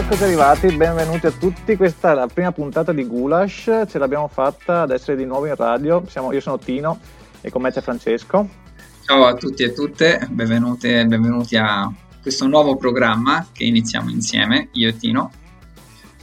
Eccoci arrivati, benvenuti a tutti, questa è la prima puntata di Gulash, ce l'abbiamo fatta ad essere di nuovo in radio, Siamo, io sono Tino e con me c'è Francesco. Ciao a tutti e tutte, benvenuti, benvenuti a questo nuovo programma che iniziamo insieme, io e Tino.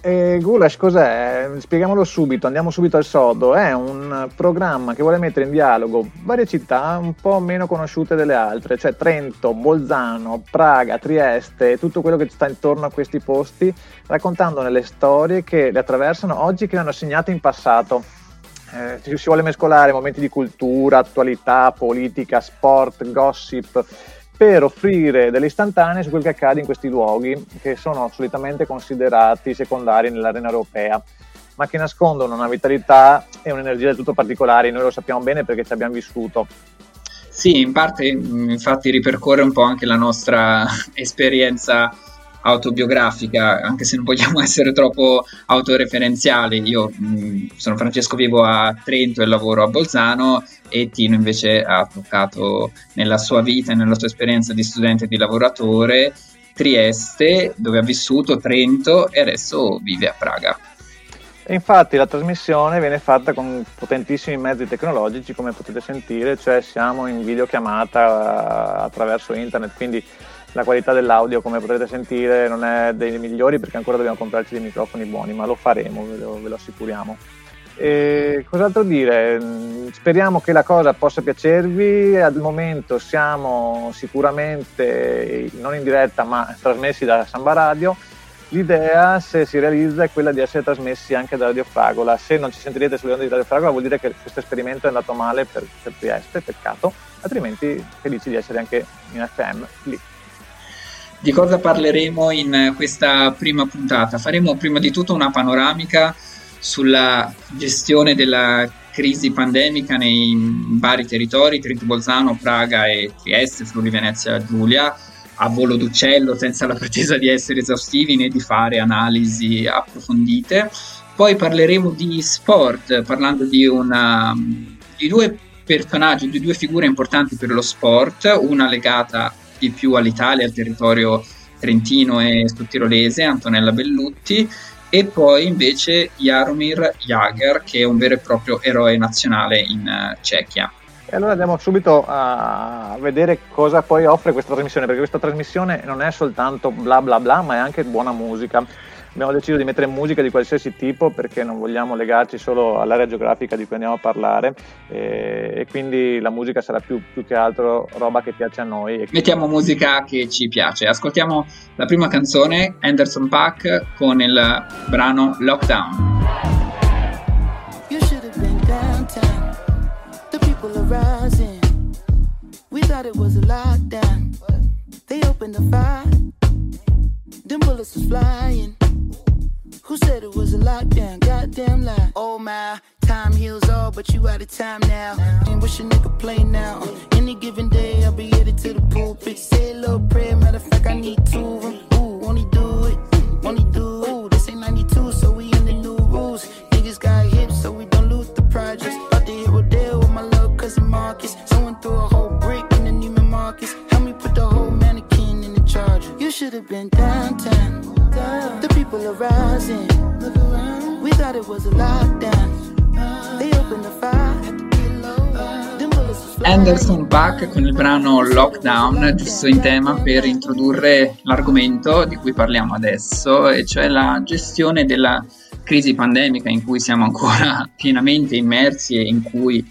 E Gulash cos'è? Spieghiamolo subito, andiamo subito al sodo. È un programma che vuole mettere in dialogo varie città un po' meno conosciute delle altre, cioè Trento, Bolzano, Praga, Trieste, tutto quello che sta intorno a questi posti, raccontandone le storie che le attraversano oggi e che le hanno segnate in passato. Eh, si vuole mescolare momenti di cultura, attualità, politica, sport, gossip per offrire delle istantanee su quel che accade in questi luoghi, che sono solitamente considerati secondari nell'arena europea, ma che nascondono una vitalità e un'energia del tutto particolari. Noi lo sappiamo bene perché ci abbiamo vissuto. Sì, in parte infatti ripercorre un po' anche la nostra esperienza autobiografica, anche se non vogliamo essere troppo autoreferenziali. Io mh, sono Francesco, vivo a Trento e lavoro a Bolzano e Tino invece ha toccato nella sua vita e nella sua esperienza di studente e di lavoratore Trieste, dove ha vissuto Trento e adesso vive a Praga. E infatti la trasmissione viene fatta con potentissimi mezzi tecnologici, come potete sentire, cioè siamo in videochiamata attraverso internet, quindi la qualità dell'audio, come potrete sentire, non è dei migliori perché ancora dobbiamo comprarci dei microfoni buoni, ma lo faremo, ve lo, ve lo assicuriamo. E cos'altro dire? Speriamo che la cosa possa piacervi. Al momento siamo sicuramente non in diretta, ma trasmessi da Samba Radio. L'idea, se si realizza, è quella di essere trasmessi anche da Radio Fragola. Se non ci sentirete sulle onde di Radio Fragola, vuol dire che questo esperimento è andato male per, per Trieste, peccato. Altrimenti, felici di essere anche in FM lì. Di cosa parleremo in questa prima puntata? Faremo prima di tutto una panoramica sulla gestione della crisi pandemica nei vari territori, Trento Bolzano, Praga e Trieste, Friuli Venezia Giulia, a volo d'uccello senza la pretesa di essere esaustivi né di fare analisi approfondite. Poi parleremo di sport, parlando di, una, di due personaggi, di due figure importanti per lo sport, una legata di più all'Italia, al territorio trentino e sudtirolese, Antonella Bellutti, e poi invece Jaromir Jagr, che è un vero e proprio eroe nazionale in uh, Cechia. E allora andiamo subito a vedere cosa poi offre questa trasmissione, perché questa trasmissione non è soltanto bla bla bla, ma è anche buona musica abbiamo deciso di mettere musica di qualsiasi tipo perché non vogliamo legarci solo all'area geografica di cui andiamo a parlare e, e quindi la musica sarà più, più, che altro roba che piace a noi. Mettiamo musica che ci piace. Ascoltiamo la prima canzone, Anderson Pack, con il brano Lockdown. You should have been downtown. The people are rising. We thought it was a lockdown. They opened the fire. Them bullets was flying. Who said it was a lockdown? Goddamn lie. Oh my, time heals all, but you out of time now. And wish a nigga play now. Any given day, I'll be headed to the pulpit. Say a little prayer, matter of fact, I need two of them. Ooh, won't he do it? Won't he do it? Ooh, this ain't 92, so we in the new rules. Niggas got hips, so we don't lose the projects. About to hit Rodale with my little cousin Marcus. Someone threw a whole brick in the Neiman Marcus. Help me put the whole mannequin in the charger. You should have been downtown. People are rising. We thought it was a lockdown. They opened the fire. Anderson Pack con il brano Lockdown, giusto in tema per introdurre l'argomento di cui parliamo adesso, e cioè la gestione della crisi pandemica in cui siamo ancora pienamente immersi e in cui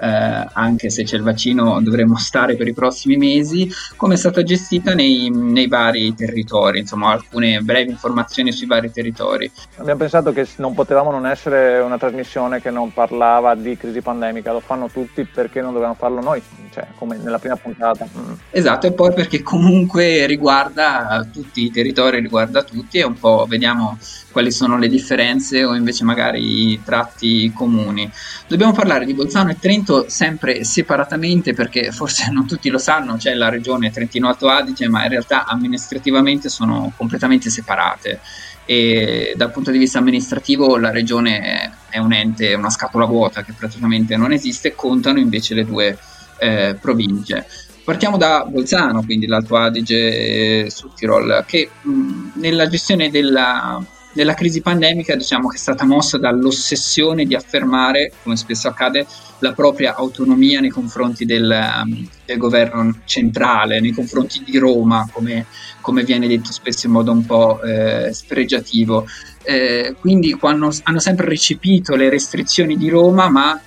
eh, anche se c'è il vaccino dovremo stare per i prossimi mesi, come è stata gestita nei, nei, vari territori, insomma alcune brevi informazioni sui vari territori. Abbiamo pensato che non potevamo non essere una trasmissione che non parlava di crisi pandemica, lo fanno tutti perché non dovevamo farlo noi, cioè, come nella prima puntata. Mm. Esatto, e poi perché comunque riguarda tutti i territori, riguarda tutti e un po' vediamo quali sono le differenze o invece magari i tratti comuni. Dobbiamo parlare di Bolzano e Trento sempre separatamente perché forse non tutti lo sanno, c'è la regione Trentino Alto Adige, ma in realtà amministrativamente sono completamente separate e dal punto di vista amministrativo la regione è un ente, una scatola vuota che praticamente non esiste, contano invece le due eh, province. Partiamo da Bolzano, quindi l'Alto Adige e Tirol, che mh, nella gestione della, della crisi pandemica diciamo che è stata mossa dall'ossessione di affermare, come spesso accade, la propria autonomia nei confronti del, um, del governo centrale, nei confronti di Roma, come, come, viene detto spesso in modo un po' eh, spregiativo. Eh, quindi quando hanno sempre recepito le restrizioni di Roma, ma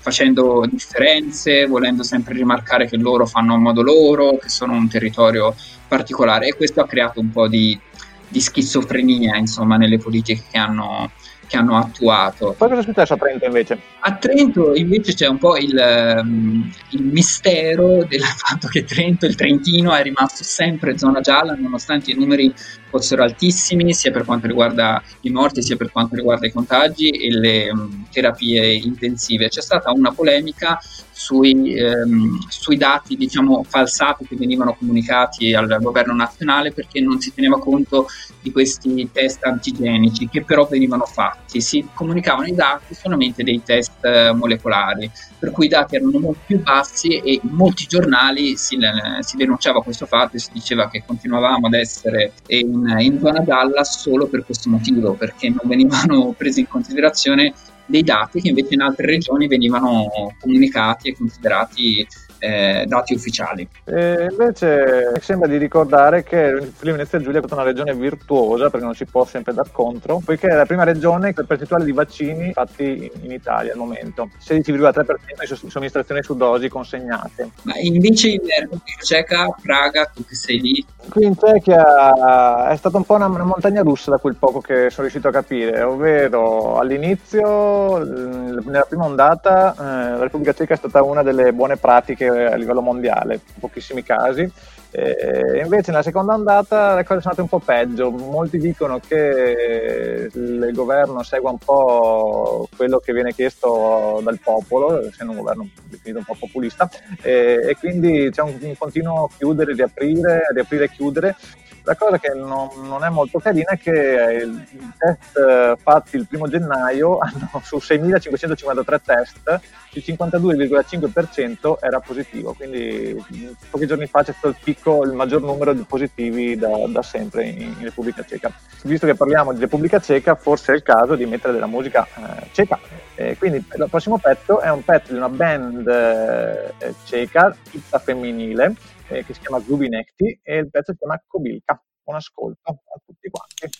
facendo differenze, volendo sempre rimarcare che loro fanno a modo loro, che sono un territorio particolare e questo ha creato un po' di, di schizofrenia insomma, nelle politiche che hanno, che hanno attuato. Poi cosa è successo a Trento invece? A Trento invece c'è un po' il, um, il, mistero del fatto che Trento, il Trentino, è rimasto sempre zona gialla nonostante i numeri fossero altissimi sia per quanto riguarda i morti sia per quanto riguarda i contagi e le um, terapie intensive. C'è stata una polemica sui, ehm, sui dati diciamo, falsati che venivano comunicati al governo nazionale perché non si teneva conto di questi test antigenici che però venivano fatti. Si comunicavano i dati solamente dei test eh, molecolari, per cui i dati erano molto più bassi e in molti giornali si, si denunciava questo fatto e si diceva che continuavamo ad essere in, in zona gialla solo per questo motivo, perché non venivano presi in considerazione dei dati che invece in altre regioni venivano comunicati e considerati eh, dati ufficiali. E invece mi sembra di ricordare che Friuli Venezia Giulia è stata una regione virtuosa perché non si può sempre dar contro, poiché è la prima regione per percentuale di vaccini fatti in Italia al momento, 16,3% di somministrazioni su dosi consegnate. Ma invece in Repubblica Ceca, Praga, tu che sei lì? Qui in Cechia è stata un po' una, una montagna russa da quel poco che sono riuscito a capire, ovvero all'inizio, nella prima ondata, eh, la Repubblica Ceca è stata una delle buone pratiche a livello mondiale, pochissimi casi. E invece nella seconda ondata le cose sono andate un po' peggio, molti dicono che il governo segua un po' quello che viene chiesto dal popolo, essendo un governo definito un po' populista, e, quindi c'è un continuo chiudere, riaprire, riaprire e chiudere la cosa che non, non, è molto carina è che i test eh, fatti il primo gennaio hanno, su 6.553 test il 52,5% era positivo, quindi pochi giorni fa c'è stato il picco, il maggior numero di positivi da, da sempre in, in, Repubblica Ceca. Visto che parliamo di Repubblica Ceca, forse è il caso di mettere della musica eh, ceca. Eh, quindi il prossimo pezzo è un pezzo di una band eh, ceca, tutta femminile, eh, che si chiama Zubinecti e il pezzo si chiama Kobilka. Buon ascolto a tutti quanti.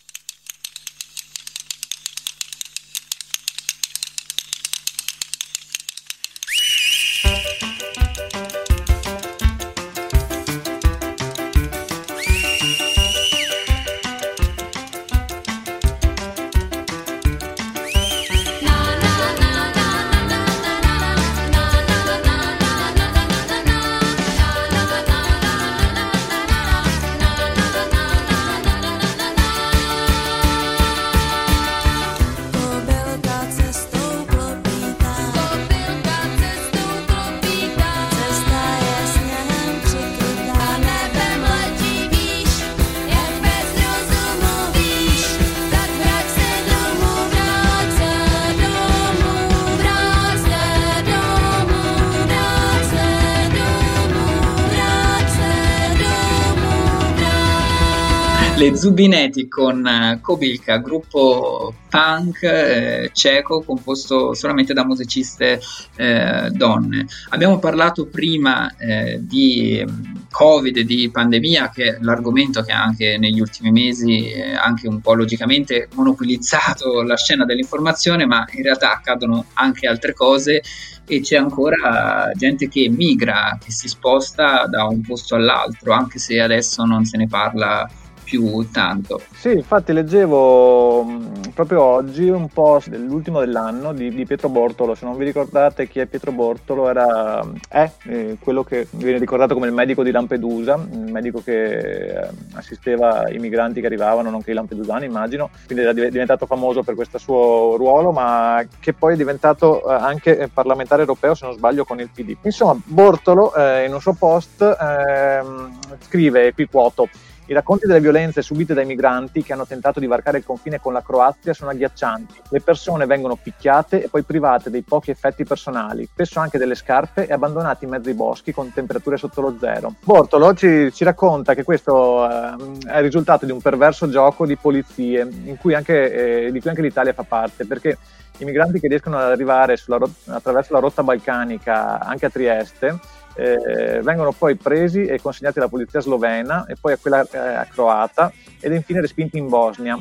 Le Zubineti con uh, Kobilka, gruppo punk eh, ceco composto solamente da musiciste eh, donne. Abbiamo parlato prima eh, di mm, Covid, di pandemia, che è l'argomento che anche negli ultimi mesi, eh, anche un po' logicamente, monopolizzato la scena dell'informazione, ma in realtà accadono anche altre cose e c'è ancora gente che migra, che si sposta da un posto all'altro, anche se adesso non se ne parla più tanto. Sì, infatti leggevo mm, proprio oggi un post dell'ultimo dell'anno di, di, Pietro Bortolo, se non vi ricordate chi è Pietro Bortolo era, è eh, quello che viene ricordato come il medico di Lampedusa, il medico che eh, assisteva i migranti che arrivavano, nonché i lampedusani immagino, quindi era diventato famoso per questo suo ruolo, ma che poi è diventato eh, anche parlamentare europeo se non sbaglio con il PD. Insomma, Bortolo eh, in un suo post ehm, scrive, qui quoto, i racconti delle violenze subite dai migranti che hanno tentato di varcare il confine con la Croazia sono agghiaccianti. Le persone vengono picchiate e poi private dei pochi effetti personali, spesso anche delle scarpe e abbandonate in mezzo ai boschi con temperature sotto lo zero. Bortolo ci, ci racconta che questo eh, è il risultato di un perverso gioco di polizie cui anche, eh, di cui anche l'Italia fa parte, perché i migranti che riescono ad arrivare rot- attraverso la rotta balcanica anche a Trieste eh, vengono poi presi e consegnati alla polizia slovena e poi a quella eh, croata ed infine respinti in Bosnia,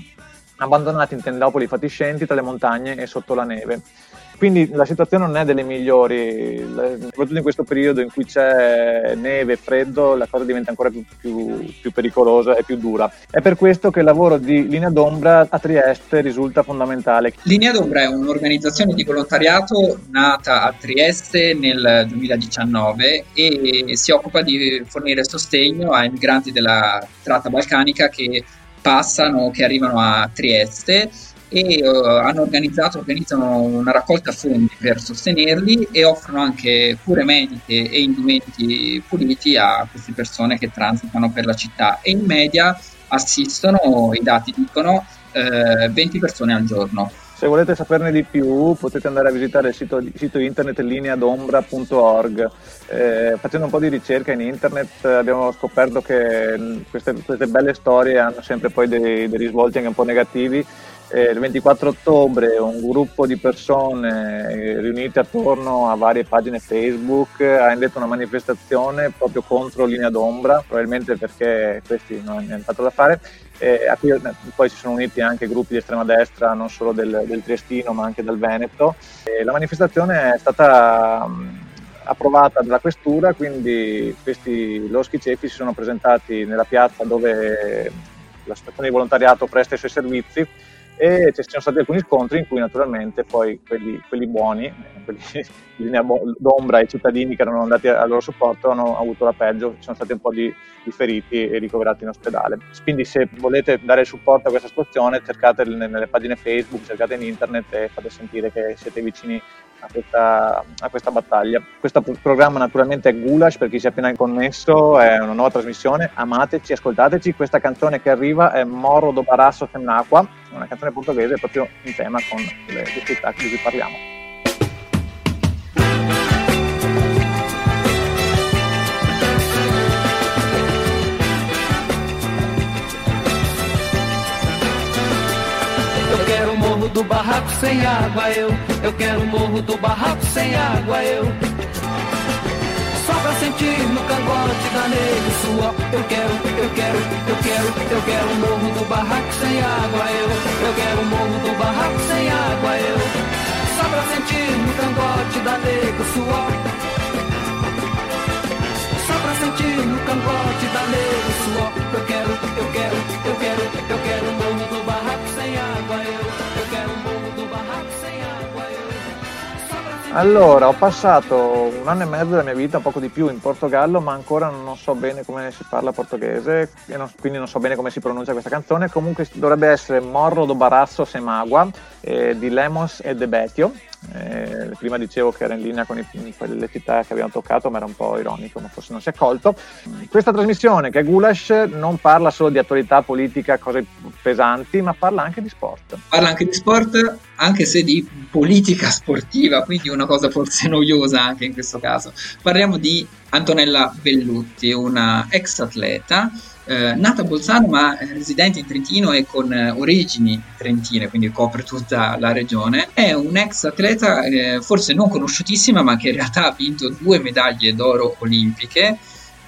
abbandonati in tendopoli fatiscenti tra le montagne e sotto la neve. Quindi la situazione non è delle migliori, soprattutto in questo periodo in cui c'è neve freddo, la cosa diventa ancora più, più, più, pericolosa e più dura. È per questo che il lavoro di Linea d'Ombra a Trieste risulta fondamentale. Linea d'Ombra è un'organizzazione di volontariato nata a Trieste nel 2019 e si occupa di fornire sostegno ai migranti della tratta balcanica che passano, che arrivano a Trieste e uh, hanno organizzato, organizzano una raccolta fondi per sostenerli e offrono anche cure mediche e indumenti puliti a queste persone che transitano per la città e in media assistono, i dati dicono, uh, 20 persone al giorno. Se volete saperne di più potete andare a visitare il sito, sito internet lineadombra.org. Eh, facendo un po' di ricerca in internet abbiamo scoperto che queste, queste belle storie hanno sempre poi dei, dei risvolti anche un po' negativi eh, il 24 ottobre un gruppo di persone eh, riunite attorno a varie pagine Facebook ha indetto una manifestazione proprio contro Linea d'Ombra, probabilmente perché questi non hanno fatto da fare, eh, a cui poi si sono uniti anche gruppi di estrema destra, non solo del, del Triestino ma anche del Veneto. E la manifestazione è stata mh, approvata dalla questura, quindi questi loschi cefi si sono presentati nella piazza dove la situazione di volontariato presta i suoi servizi e ci sono stati alcuni scontri in cui naturalmente poi quelli, quelli buoni, eh, quelli di linea d'ombra, i cittadini che erano andati al loro supporto hanno avuto la peggio, ci sono stati un po' di, di feriti e ricoverati in ospedale. Quindi se volete dare supporto a questa situazione cercate nelle pagine Facebook, cercate in internet e fate sentire che siete vicini a questa, a questa, battaglia. Questo programma naturalmente è Gulash per chi si è appena connesso, è una nuova trasmissione, amateci, ascoltateci, questa canzone che arriva è Moro do Barasso Femnacqua, una canzone portoghese proprio in tema con le, città di cui parliamo. Barraco sem água, eu. Eu quero o morro do barraco sem água, eu. Só pra sentir no cangote da negra sua. Eu quero, eu quero, eu quero, eu quero o morro do barraco sem água, eu. Eu quero o morro do barraco sem água, eu. Só pra sentir no cangote da negra sua. Sentir no cangote da sua. Eu quero, eu quero, Allora, ho passato un anno e mezzo della mia vita, poco di più, in Portogallo, ma ancora non so bene come si parla portoghese, non, quindi non so bene come si pronuncia questa canzone. Comunque dovrebbe essere Morro do Barasso Semagua eh, di Lemos e De Betio. Eh, prima dicevo che era in linea con, i, con, le città che abbiamo toccato, ma era un po' ironico, ma forse non si è colto. Questa trasmissione, che è Gulash, non parla solo di attualità politica, cose pesanti, ma parla anche di sport. Parla anche di sport, anche se di politica sportiva, quindi una cosa forse noiosa anche in questo caso. Parliamo di Antonella Bellutti, una ex atleta eh, nata a Bolzano ma residente in Trentino e con eh, origini trentine, quindi copre tutta la regione. È un'ex atleta eh, forse non conosciutissima ma che in realtà ha vinto due medaglie d'oro olimpiche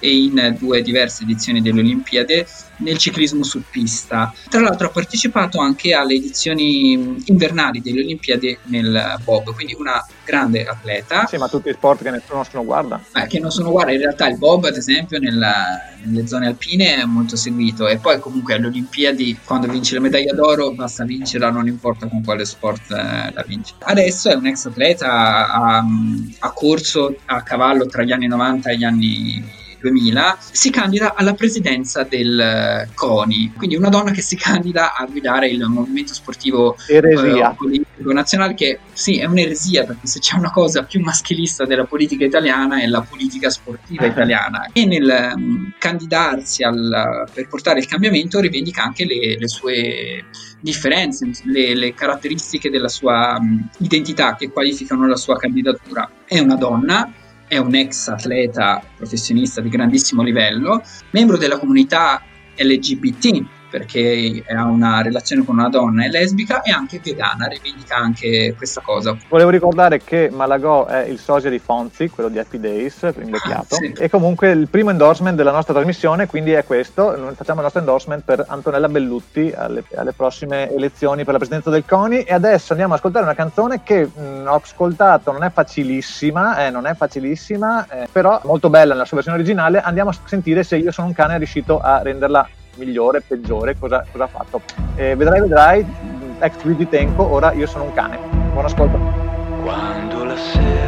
e in due diverse edizioni delle Olimpiadi nel ciclismo su pista. Tra l'altro ha partecipato anche alle edizioni invernali delle Olimpiadi nel bob, quindi una grande atleta. Sì, ma tutti i sport che nessuno guarda. Eh, che non sono guarda, in realtà il bob ad esempio nella, nelle zone alpine è molto seguito e poi comunque alle Olimpiadi quando vince la medaglia d'oro basta vincerla, non importa con quale sport eh, la vince. Adesso è un ex atleta, ha, ha corso a cavallo tra gli anni 90 e gli anni 2000, si candida alla presidenza del eh, CONI, quindi una donna che si candida a guidare il movimento sportivo eh, politico nazionale, che sì è un'eresia perché se c'è una cosa più maschilista della politica italiana è la politica sportiva italiana. E nel um, candidarsi al, per portare il cambiamento rivendica anche le, le sue differenze, le, le, caratteristiche della sua um, identità che qualificano la sua candidatura. È una donna è un ex atleta professionista di grandissimo livello, membro della comunità LGBT, perché ha una relazione con una donna, è lesbica e anche vegana, rivendica anche questa cosa. Volevo ricordare che Malagò è il sosia di Fonzi, quello di Happy Days, invecchiato, ah, sì. e comunque il primo endorsement della nostra trasmissione, quindi è questo, facciamo il nostro endorsement per Antonella Bellutti alle, alle, prossime elezioni per la presidenza del CONI e adesso andiamo ad ascoltare una canzone che mh, ho ascoltato, non è facilissima, eh, non è facilissima, eh, però molto bella nella sua versione originale, andiamo a sentire se io sono un cane riuscito a renderla migliore, peggiore, cosa, cosa ha fatto. Eh, vedrai, vedrai, ex di Tenco, ora io sono un cane. Buon ascolto. Quando la sera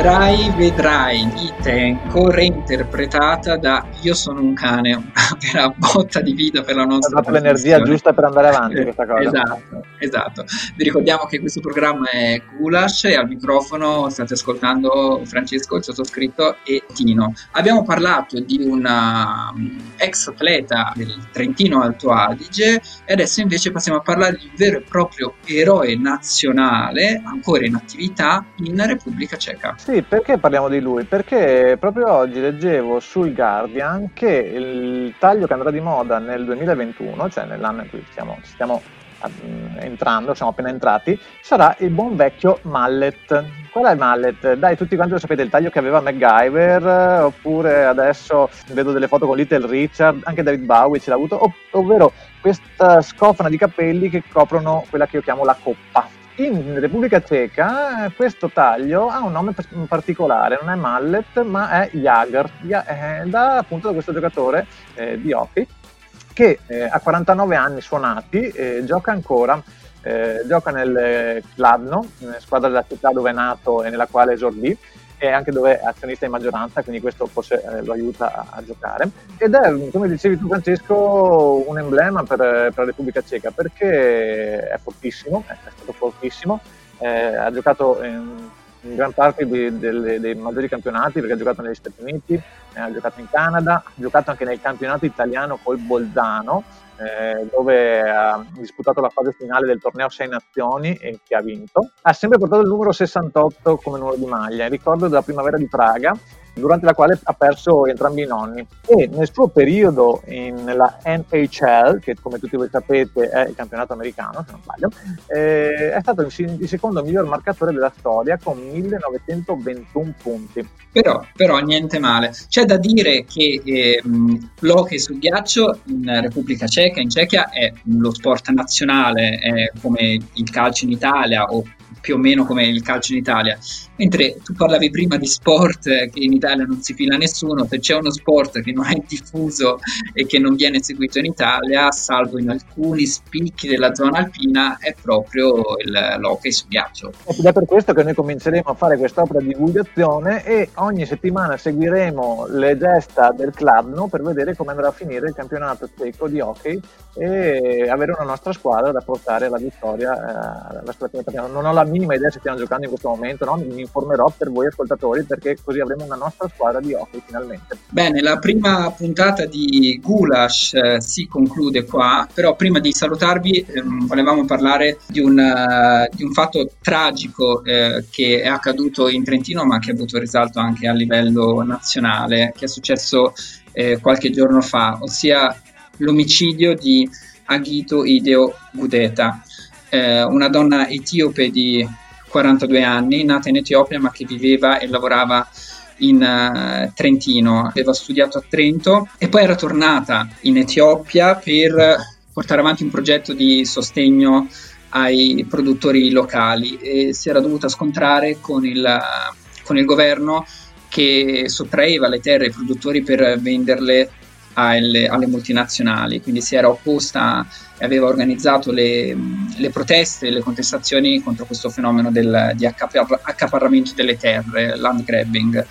Vedrai, vedrai di Tenco reinterpretata da Io sono un cane, una vera botta di vita per la nostra Ha dato l'energia giusta per andare avanti questa cosa. Esatto, esatto. Vi ricordiamo che questo programma è Gulash e al microfono state ascoltando Francesco, il sottoscritto e Tino. Abbiamo parlato di una um, ex atleta del Trentino Alto Adige e adesso invece passiamo a parlare di un vero e proprio eroe nazionale ancora in attività in Repubblica Ceca. Sì, perché parliamo di lui? Perché proprio oggi leggevo sul Guardian che il taglio che andrà di moda nel 2021, cioè nell'anno in cui stiamo, stiamo mm, entrando, siamo appena entrati, sarà il buon vecchio mallet. Qual è il mallet? Dai, tutti quanti lo sapete, il taglio che aveva MacGyver, oppure adesso vedo delle foto con Little Richard, anche David Bowie ce l'ha avuto, ov- ovvero questa scofana di capelli che coprono quella che io chiamo la coppa in Repubblica Ceca questo taglio ha un nome particolare, non è mallet ma è Jager, eh, da appunto da questo giocatore eh, di hockey che eh, ha 49 anni suonati, eh, gioca ancora, eh, gioca nel Kladno, squadra della città dove è nato e nella quale esordì, e anche dove è azionista in maggioranza, quindi questo forse eh, lo aiuta a, a, giocare. Ed è, come dicevi tu Francesco, un emblema per, per la Repubblica Ceca perché è fortissimo, è stato fortissimo, eh, ha giocato in, in gran parte di, delle, dei maggiori campionati perché ha giocato negli Stati Uniti, eh, ha giocato in Canada, ha giocato anche nel campionato italiano col Bolzano eh, dove ha disputato la fase finale del torneo Sei Nazioni e che ha vinto. Ha sempre portato il numero 68 come numero di maglia. Ricordo della primavera di Praga durante la quale ha perso entrambi i nonni. E nel suo periodo nella NHL, che come tutti voi sapete è il campionato americano, se non sbaglio, eh, è stato il, il, secondo miglior marcatore della storia con 1921 punti. Però, però niente male. C'è da dire che eh, l'hockey sul ghiaccio in Repubblica Ceca, in Cechia, è lo sport nazionale, è come il calcio in Italia o più o meno come il calcio in Italia Mentre tu parlavi prima di sport che in Italia non si fila nessuno, se c'è uno sport che non è diffuso e che non viene seguito in Italia, salvo in alcuni spicchi della zona alpina, è proprio il, l'hockey su ghiaccio. Ed è per questo che noi cominceremo a fare quest'opera di divulgazione e ogni settimana seguiremo le gesta del club no, per vedere come andrà a finire il campionato cieco di hockey e avere una nostra squadra da portare alla vittoria. Eh, non ho la minima idea se stiamo giocando in questo momento, no? mi informerò per voi ascoltatori perché così avremo una nostra squadra di hockey finalmente. Bene, la prima puntata di Gulash eh, si conclude qua, però prima di salutarvi eh, volevamo parlare di un, uh, di un fatto tragico eh, che è accaduto in Trentino ma che ha avuto risalto anche a livello nazionale, che è successo eh, qualche giorno fa, ossia l'omicidio di Agito Ideo Gudeta, eh, una donna etiope di 42 anni, nata in Etiopia ma che viveva e lavorava in uh, Trentino, aveva studiato a Trento e poi era tornata in Etiopia per portare avanti un progetto di sostegno ai produttori locali e si era dovuta scontrare con il, con il governo che sottraeva le terre ai produttori per venderle alle, alle multinazionali, quindi si era opposta e aveva organizzato le, le, proteste, le contestazioni contro questo fenomeno del, di accapar- accaparramento delle terre, land grabbing.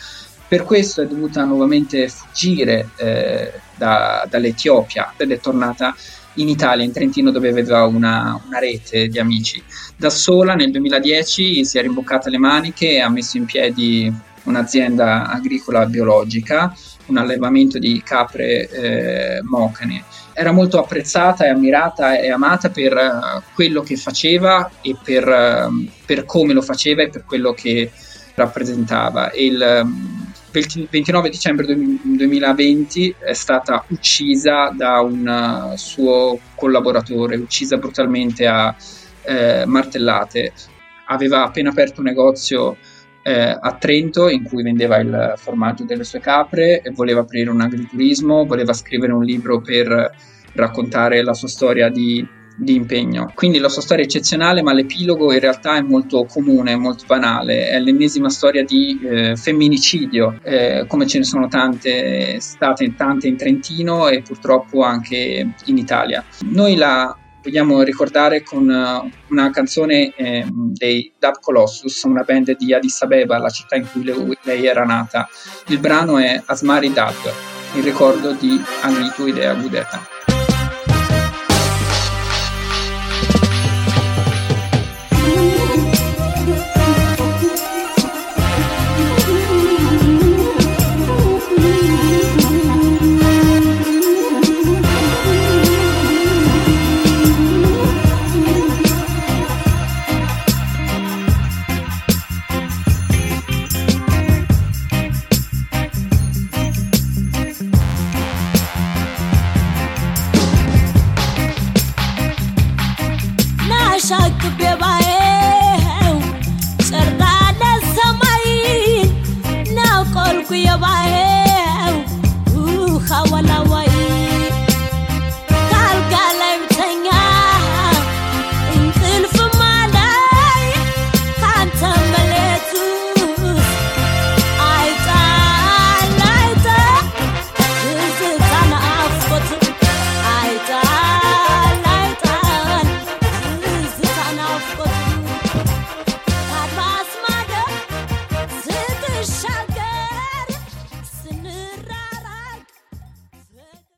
Per questo è dovuta nuovamente fuggire eh, da, dall'Etiopia ed è tornata in Italia, in Trentino, dove aveva una, una, rete di amici. Da sola nel 2010 si è rimboccata le maniche e ha messo in piedi un'azienda agricola biologica un allevamento di capre eh, mocane. Era molto apprezzata e ammirata e amata per uh, quello che faceva e per, uh, per, come lo faceva e per quello che rappresentava. Il um, 29 dicembre 2020 è stata uccisa da un uh, suo collaboratore, uccisa brutalmente a eh, martellate. Aveva appena aperto un negozio eh, a Trento in cui vendeva il formaggio delle sue capre, voleva aprire un agriturismo, voleva scrivere un libro per raccontare la sua storia di, di impegno. Quindi la sua storia è eccezionale, ma l'epilogo in realtà è molto comune, molto banale. È l'ennesima storia di eh, femminicidio, eh, come ce ne sono tante state tante in Trentino e purtroppo anche in Italia. Noi la vogliamo ricordare con uh, una canzone eh, dei Dub Colossus, una band di Addis Abeba, la città in cui lei, lei era nata. Il brano è Asmari Dub, in ricordo di Anitu Idea Gudeta.